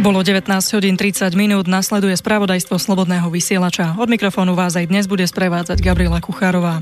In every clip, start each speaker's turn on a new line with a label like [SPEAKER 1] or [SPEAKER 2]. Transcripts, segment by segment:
[SPEAKER 1] Bolo 19 hodín 30 minút, nasleduje spravodajstvo Slobodného vysielača. Od mikrofónu vás aj dnes bude sprevádzať Gabriela Kuchárová.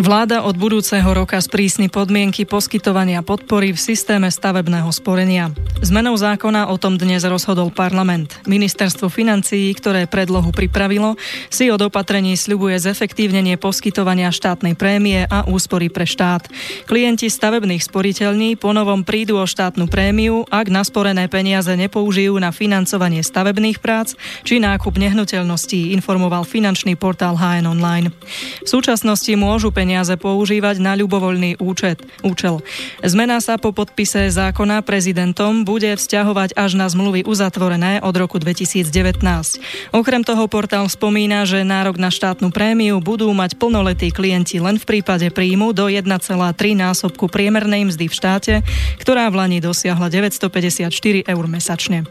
[SPEAKER 1] Vláda od budúceho roka sprísni podmienky poskytovania podpory v systéme stavebného sporenia. Zmenou zákona o tom dnes rozhodol parlament. Ministerstvo financií, ktoré predlohu pripravilo, si od opatrení sľubuje zefektívnenie poskytovania štátnej prémie a úspory pre štát. Klienti stavebných sporiteľní ponovom prídu o štátnu prémiu, ak nasporené peniaze nepoužijú na financovanie stavebných prác či nákup nehnuteľností, informoval finančný portál HN Online. V súčasnosti môžu peniaze peniaze používať na ľubovoľný účet, účel. Zmena sa po podpise zákona prezidentom bude vzťahovať až na zmluvy uzatvorené od roku 2019. Okrem toho portál spomína, že nárok na štátnu prémiu budú mať plnoletí klienti len v prípade príjmu do 1,3 násobku priemernej mzdy v štáte, ktorá v Lani dosiahla 954 eur mesačne.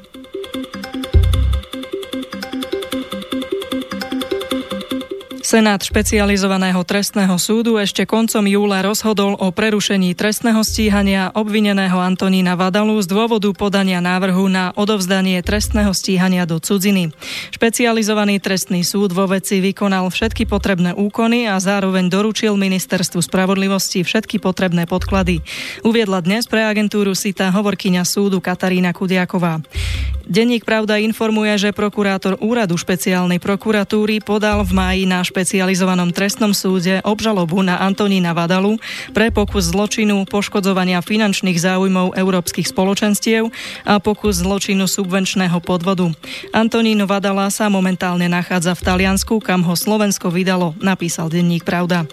[SPEAKER 1] Senát špecializovaného trestného súdu ešte koncom júla rozhodol o prerušení trestného stíhania obvineného Antonína Vadalu z dôvodu podania návrhu na odovzdanie trestného stíhania do cudziny. Špecializovaný trestný súd vo veci vykonal všetky potrebné úkony a zároveň doručil ministerstvu spravodlivosti všetky potrebné podklady. Uviedla dnes pre agentúru SITA hovorkyňa súdu Katarína Kudiaková. Denník Pravda informuje, že prokurátor úradu špeciálnej prokuratúry podal v máji na špecializovanom trestnom súde obžalobu na Antonína Vadalu pre pokus zločinu poškodzovania finančných záujmov európskych spoločenstiev a pokus zločinu subvenčného podvodu. Antonín Vadala sa momentálne nachádza v Taliansku, kam ho Slovensko vydalo, napísal denník Pravda.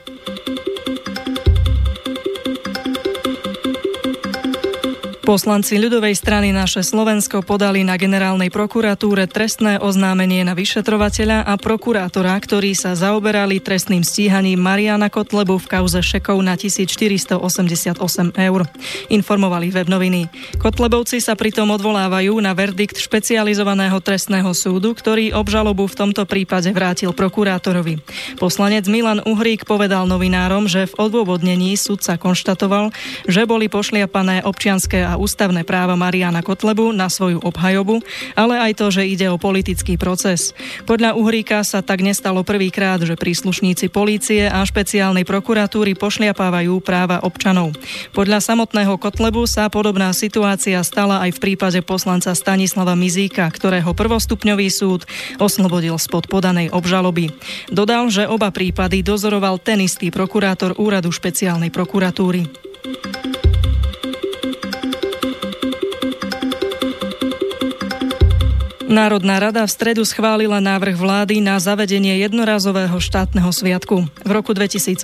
[SPEAKER 1] Poslanci ľudovej strany Naše Slovensko podali na generálnej prokuratúre trestné oznámenie na vyšetrovateľa a prokurátora, ktorí sa zaoberali trestným stíhaním Mariana Kotlebu v kauze šekov na 1488 eur. Informovali web noviny. Kotlebovci sa pritom odvolávajú na verdikt špecializovaného trestného súdu, ktorý obžalobu v tomto prípade vrátil prokurátorovi. Poslanec Milan Uhrík povedal novinárom, že v odôvodnení súdca konštatoval, že boli pošliapané občianské a ústavné práva Mariana Kotlebu na svoju obhajobu, ale aj to, že ide o politický proces. Podľa Uhríka sa tak nestalo prvýkrát, že príslušníci polície a špeciálnej prokuratúry pošliapávajú práva občanov. Podľa samotného Kotlebu sa podobná situácia stala aj v prípade poslanca Stanislava Mizíka, ktorého prvostupňový súd oslobodil spod podanej obžaloby. Dodal, že oba prípady dozoroval ten istý prokurátor úradu špeciálnej prokuratúry. Národná rada v stredu schválila návrh vlády na zavedenie jednorazového štátneho sviatku. V roku 2018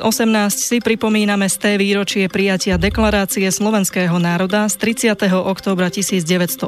[SPEAKER 1] si pripomíname z té výročie prijatia deklarácie slovenského národa z 30. októbra 1918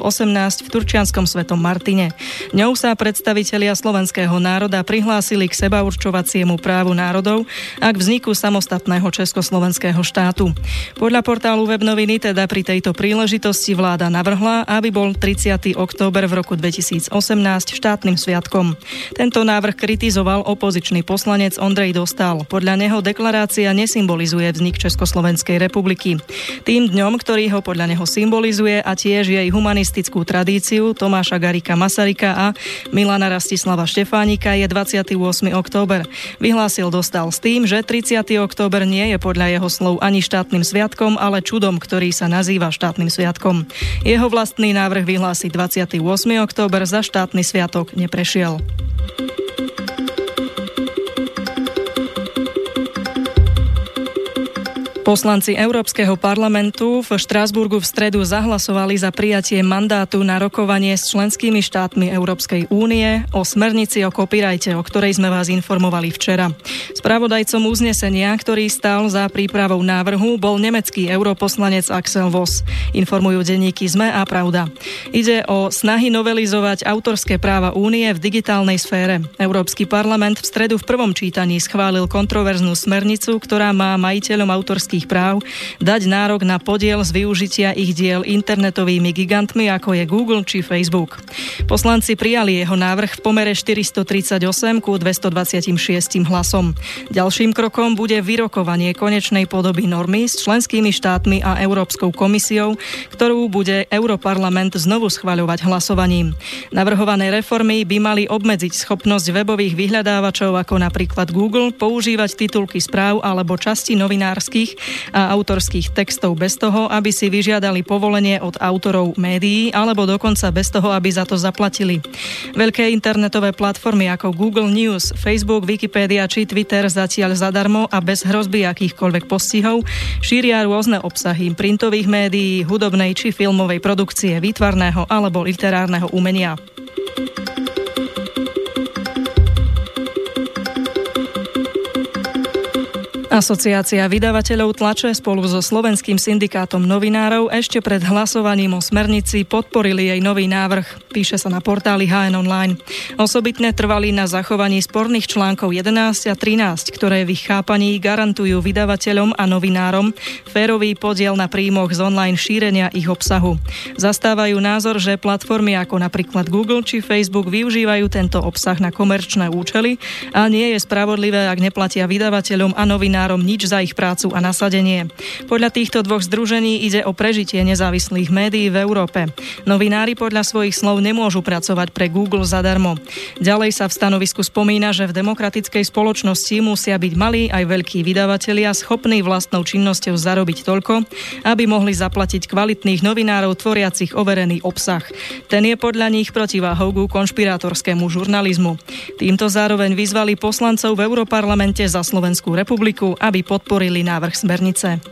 [SPEAKER 1] v Turčianskom svetom Martine. Ňou sa predstavitelia slovenského národa prihlásili k seba určovaciemu právu národov a k vzniku samostatného československého štátu. Podľa portálu Webnoviny teda pri tejto príležitosti vláda navrhla, aby bol 30. október v roku 2000 2018 štátnym sviatkom. Tento návrh kritizoval opozičný poslanec Ondrej Dostal. Podľa neho deklarácia nesymbolizuje vznik Československej republiky. Tým dňom, ktorý ho podľa neho symbolizuje a tiež jej humanistickú tradíciu Tomáša Garika Masarika a Milana Rastislava Štefánika je 28. október. Vyhlásil Dostal s tým, že 30. október nie je podľa jeho slov ani štátnym sviatkom, ale čudom, ktorý sa nazýva štátnym sviatkom. Jeho vlastný návrh vyhlási 28. október za štátny sviatok neprešiel. Poslanci Európskeho parlamentu v Štrásburgu v stredu zahlasovali za prijatie mandátu na rokovanie s členskými štátmi Európskej únie o smernici o kopirajte, o ktorej sme vás informovali včera. Spravodajcom uznesenia, ktorý stál za prípravou návrhu, bol nemecký europoslanec Axel Voss. Informujú denníky ZME a Pravda. Ide o snahy novelizovať autorské práva únie v digitálnej sfére. Európsky parlament v stredu v prvom čítaní schválil kontroverznú smernicu, ktorá má majiteľom autorských autorských práv dať nárok na podiel z využitia ich diel internetovými gigantmi ako je Google či Facebook. Poslanci prijali jeho návrh v pomere 438 ku 226 hlasom. Ďalším krokom bude vyrokovanie konečnej podoby normy s členskými štátmi a Európskou komisiou, ktorú bude Europarlament znovu schvaľovať hlasovaním. Navrhované reformy by mali obmedziť schopnosť webových vyhľadávačov ako napríklad Google používať titulky správ alebo časti novinárskych a autorských textov bez toho, aby si vyžiadali povolenie od autorov médií alebo dokonca bez toho, aby za to zaplatili. Veľké internetové platformy ako Google News, Facebook, Wikipedia či Twitter zatiaľ zadarmo a bez hrozby akýchkoľvek postihov šíria rôzne obsahy printových médií, hudobnej či filmovej produkcie, výtvarného alebo literárneho umenia. Asociácia vydavateľov tlače spolu so slovenským syndikátom novinárov ešte pred hlasovaním o smernici podporili jej nový návrh, píše sa na portáli HN Online. Osobitne trvali na zachovaní sporných článkov 11 a 13, ktoré v ich chápaní garantujú vydavateľom a novinárom férový podiel na príjmoch z online šírenia ich obsahu. Zastávajú názor, že platformy ako napríklad Google či Facebook využívajú tento obsah na komerčné účely a nie je spravodlivé, ak neplatia vydavateľom a novinárom novinárom nič za ich prácu a nasadenie. Podľa týchto dvoch združení ide o prežitie nezávislých médií v Európe. Novinári podľa svojich slov nemôžu pracovať pre Google zadarmo. Ďalej sa v stanovisku spomína, že v demokratickej spoločnosti musia byť malí aj veľkí vydavatelia schopní vlastnou činnosťou zarobiť toľko, aby mohli zaplatiť kvalitných novinárov tvoriacich overený obsah. Ten je podľa nich protiváhou ku konšpirátorskému žurnalizmu. Týmto zároveň vyzvali poslancov v Európarlamente za Slovenskú republiku, aby podporili návrh smernice.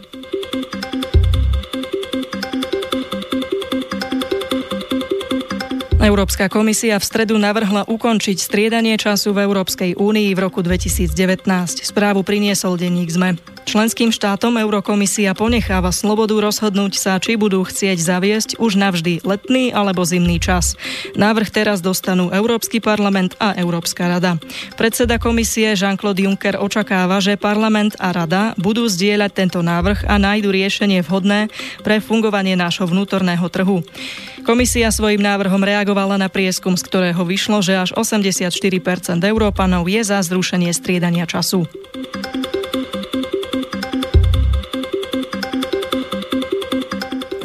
[SPEAKER 1] Európska komisia v stredu navrhla ukončiť striedanie času v Európskej únii v roku 2019. Správu priniesol denník ZME. Členským štátom Eurokomisia ponecháva slobodu rozhodnúť sa, či budú chcieť zaviesť už navždy letný alebo zimný čas. Návrh teraz dostanú Európsky parlament a Európska rada. Predseda komisie Jean-Claude Juncker očakáva, že parlament a rada budú zdieľať tento návrh a nájdu riešenie vhodné pre fungovanie nášho vnútorného trhu. Komisia svojim návrhom reagovala na prieskum, z ktorého vyšlo, že až 84% Európanov je za zrušenie striedania času.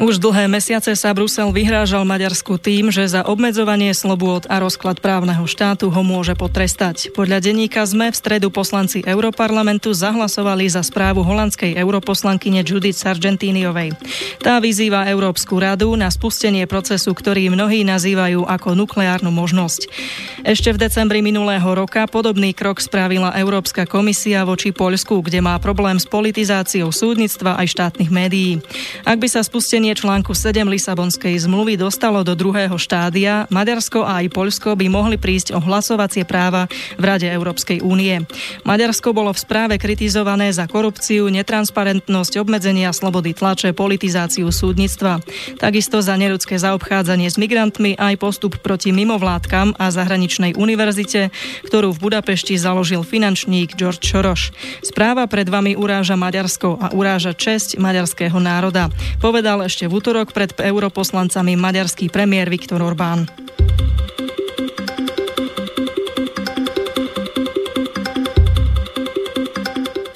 [SPEAKER 1] Už dlhé mesiace sa Brusel vyhrážal Maďarsku tým, že za obmedzovanie slobôd a rozklad právneho štátu ho môže potrestať. Podľa denníka ZME v stredu poslanci Europarlamentu zahlasovali za správu holandskej europoslankyne Judith Sargentiniovej. Tá vyzýva Európsku radu na spustenie procesu, ktorý mnohí nazývajú ako nukleárnu možnosť. Ešte v decembri minulého roka podobný krok spravila Európska komisia voči Poľsku, kde má problém s politizáciou súdnictva aj štátnych médií. Ak by sa spustenie článku 7 Lisabonskej zmluvy dostalo do druhého štádia, Maďarsko a aj Poľsko by mohli prísť o hlasovacie práva v Rade Európskej únie. Maďarsko bolo v správe kritizované za korupciu, netransparentnosť, obmedzenia slobody tlače, politizáciu súdnictva. Takisto za neľudské zaobchádzanie s migrantmi aj postup proti mimovládkam a zahraničnej univerzite, ktorú v Budapešti založil finančník George Soros. Správa pred vami uráža Maďarsko a uráža česť maďarského národa. Povedal ešte v útorok pred europoslancami maďarský premiér Viktor Orbán.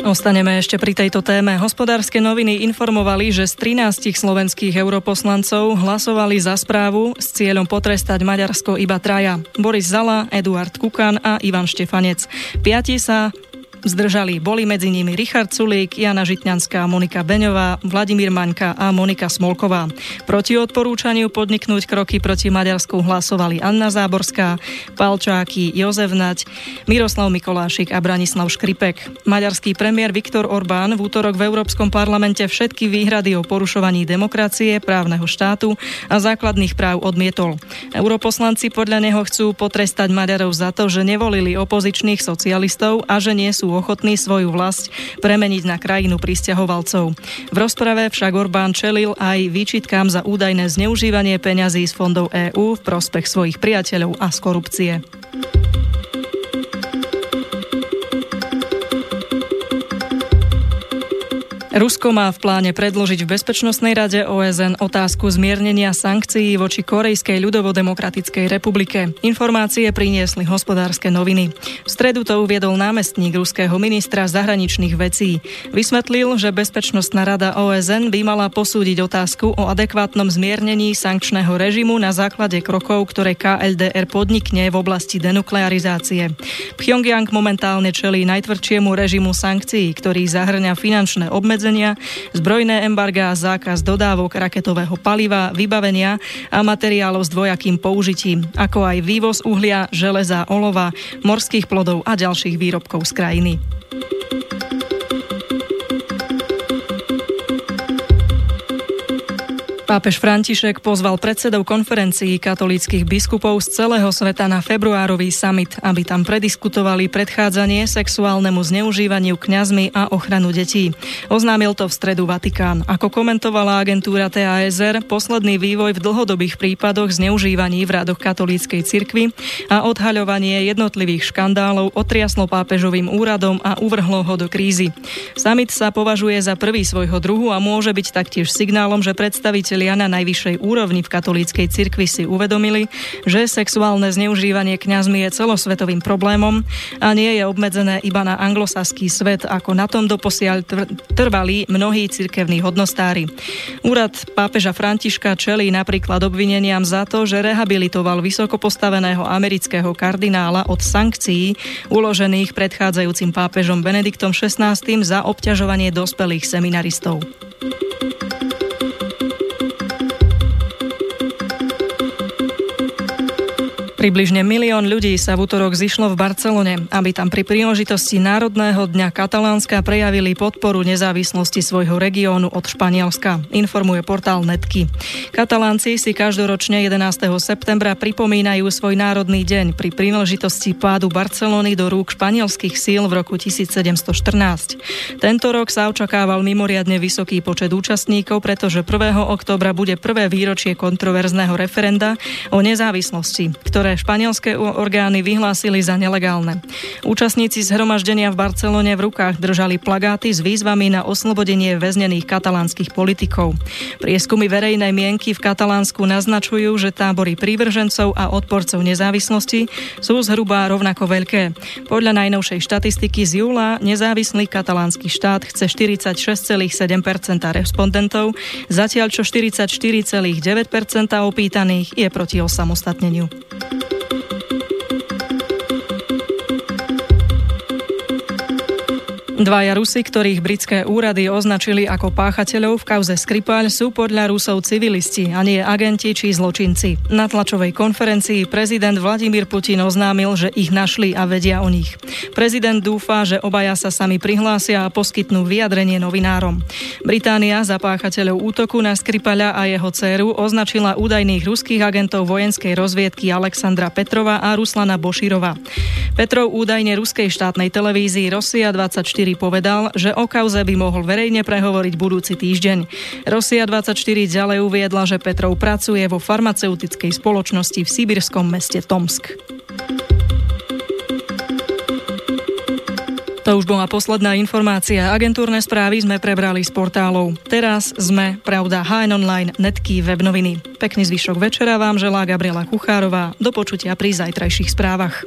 [SPEAKER 1] Ostaneme ešte pri tejto téme. Hospodárske noviny informovali, že z 13 slovenských europoslancov hlasovali za správu s cieľom potrestať Maďarsko iba traja. Boris Zala, Eduard Kukan a Ivan Štefanec. Piati sa zdržali. Boli medzi nimi Richard Sulík, Jana Žitňanská, Monika Beňová, Vladimír Maňka a Monika Smolková. Proti odporúčaniu podniknúť kroky proti Maďarsku hlasovali Anna Záborská, Palčáky, Jozef Nať, Miroslav Mikolášik a Branislav Škripek. Maďarský premiér Viktor Orbán v útorok v Európskom parlamente všetky výhrady o porušovaní demokracie, právneho štátu a základných práv odmietol. Europoslanci podľa neho chcú potrestať Maďarov za to, že nevolili opozičných socialistov a že nie sú ochotní svoju vlast premeniť na krajinu pristahovalcov. V rozprave však Orbán čelil aj výčitkám za údajné zneužívanie peňazí z fondov EÚ v prospech svojich priateľov a z korupcie. Rusko má v pláne predložiť v Bezpečnostnej rade OSN otázku zmiernenia sankcií voči Korejskej ľudovodemokratickej republike. Informácie priniesli hospodárske noviny. V stredu to uviedol námestník ruského ministra zahraničných vecí. Vysvetlil, že Bezpečnostná rada OSN by mala posúdiť otázku o adekvátnom zmiernení sankčného režimu na základe krokov, ktoré KLDR podnikne v oblasti denuklearizácie. Pyongyang momentálne čelí najtvrdšiemu režimu sankcií, ktorý zahrňa finančné obmedzenia obmedzenia, zbrojné embargá, zákaz dodávok raketového paliva, vybavenia a materiálov s dvojakým použitím, ako aj vývoz uhlia, železa, olova, morských plodov a ďalších výrobkov z krajiny. Pápež František pozval predsedov konferencií katolíckých biskupov z celého sveta na februárový summit, aby tam prediskutovali predchádzanie sexuálnemu zneužívaniu kňazmi a ochranu detí. Oznámil to v stredu Vatikán. Ako komentovala agentúra TASR, posledný vývoj v dlhodobých prípadoch zneužívaní v radoch katolíckej cirkvi a odhaľovanie jednotlivých škandálov otriaslo pápežovým úradom a uvrhlo ho do krízy. Summit sa považuje za prvý svojho druhu a môže byť taktiež signálom, že predstaviteľ predstavitelia na najvyššej úrovni v katolíckej cirkvi si uvedomili, že sexuálne zneužívanie kňazmi je celosvetovým problémom a nie je obmedzené iba na anglosaský svet, ako na tom doposiaľ trvali mnohí cirkevní hodnostári. Úrad pápeža Františka čelí napríklad obvineniam za to, že rehabilitoval vysoko postaveného amerického kardinála od sankcií uložených predchádzajúcim pápežom Benediktom XVI za obťažovanie dospelých seminaristov. Približne milión ľudí sa v útorok zišlo v Barcelone, aby tam pri príležitosti Národného dňa Katalánska prejavili podporu nezávislosti svojho regiónu od Španielska, informuje portál Netky. Katalánci si každoročne 11. septembra pripomínajú svoj národný deň pri príležitosti pádu Barcelony do rúk španielských síl v roku 1714. Tento rok sa očakával mimoriadne vysoký počet účastníkov, pretože 1. oktobra bude prvé výročie kontroverzného referenda o nezávislosti, ktoré ktoré španielské orgány vyhlásili za nelegálne. Účastníci zhromaždenia v Barcelone v rukách držali plagáty s výzvami na oslobodenie väznených katalánskych politikov. Prieskumy verejnej mienky v Katalánsku naznačujú, že tábory prívržencov a odporcov nezávislosti sú zhruba rovnako veľké. Podľa najnovšej štatistiky z júla nezávislý katalánsky štát chce 46,7% respondentov, zatiaľ čo 44,9% opýtaných je proti osamostatneniu. Dvaja Rusi, ktorých britské úrady označili ako páchateľov v kauze Skripal, sú podľa Rusov civilisti a nie agenti či zločinci. Na tlačovej konferencii prezident Vladimír Putin oznámil, že ich našli a vedia o nich. Prezident dúfa, že obaja sa sami prihlásia a poskytnú vyjadrenie novinárom. Británia za páchateľov útoku na Skripaľa a jeho dceru označila údajných ruských agentov vojenskej rozviedky Alexandra Petrova a Ruslana Boširova. Petrov údajne ruskej štátnej televízii Rosia 24 povedal, že o kauze by mohol verejne prehovoriť budúci týždeň. Rosia 24 ďalej uviedla, že Petrov pracuje vo farmaceutickej spoločnosti v sibirskom meste Tomsk. To už bola posledná informácia. Agentúrne správy sme prebrali z portálov. Teraz sme Pravda HN Online, Netky, web noviny. Pekný zvyšok večera vám želá Gabriela Kuchárová. Do počutia pri zajtrajších správach.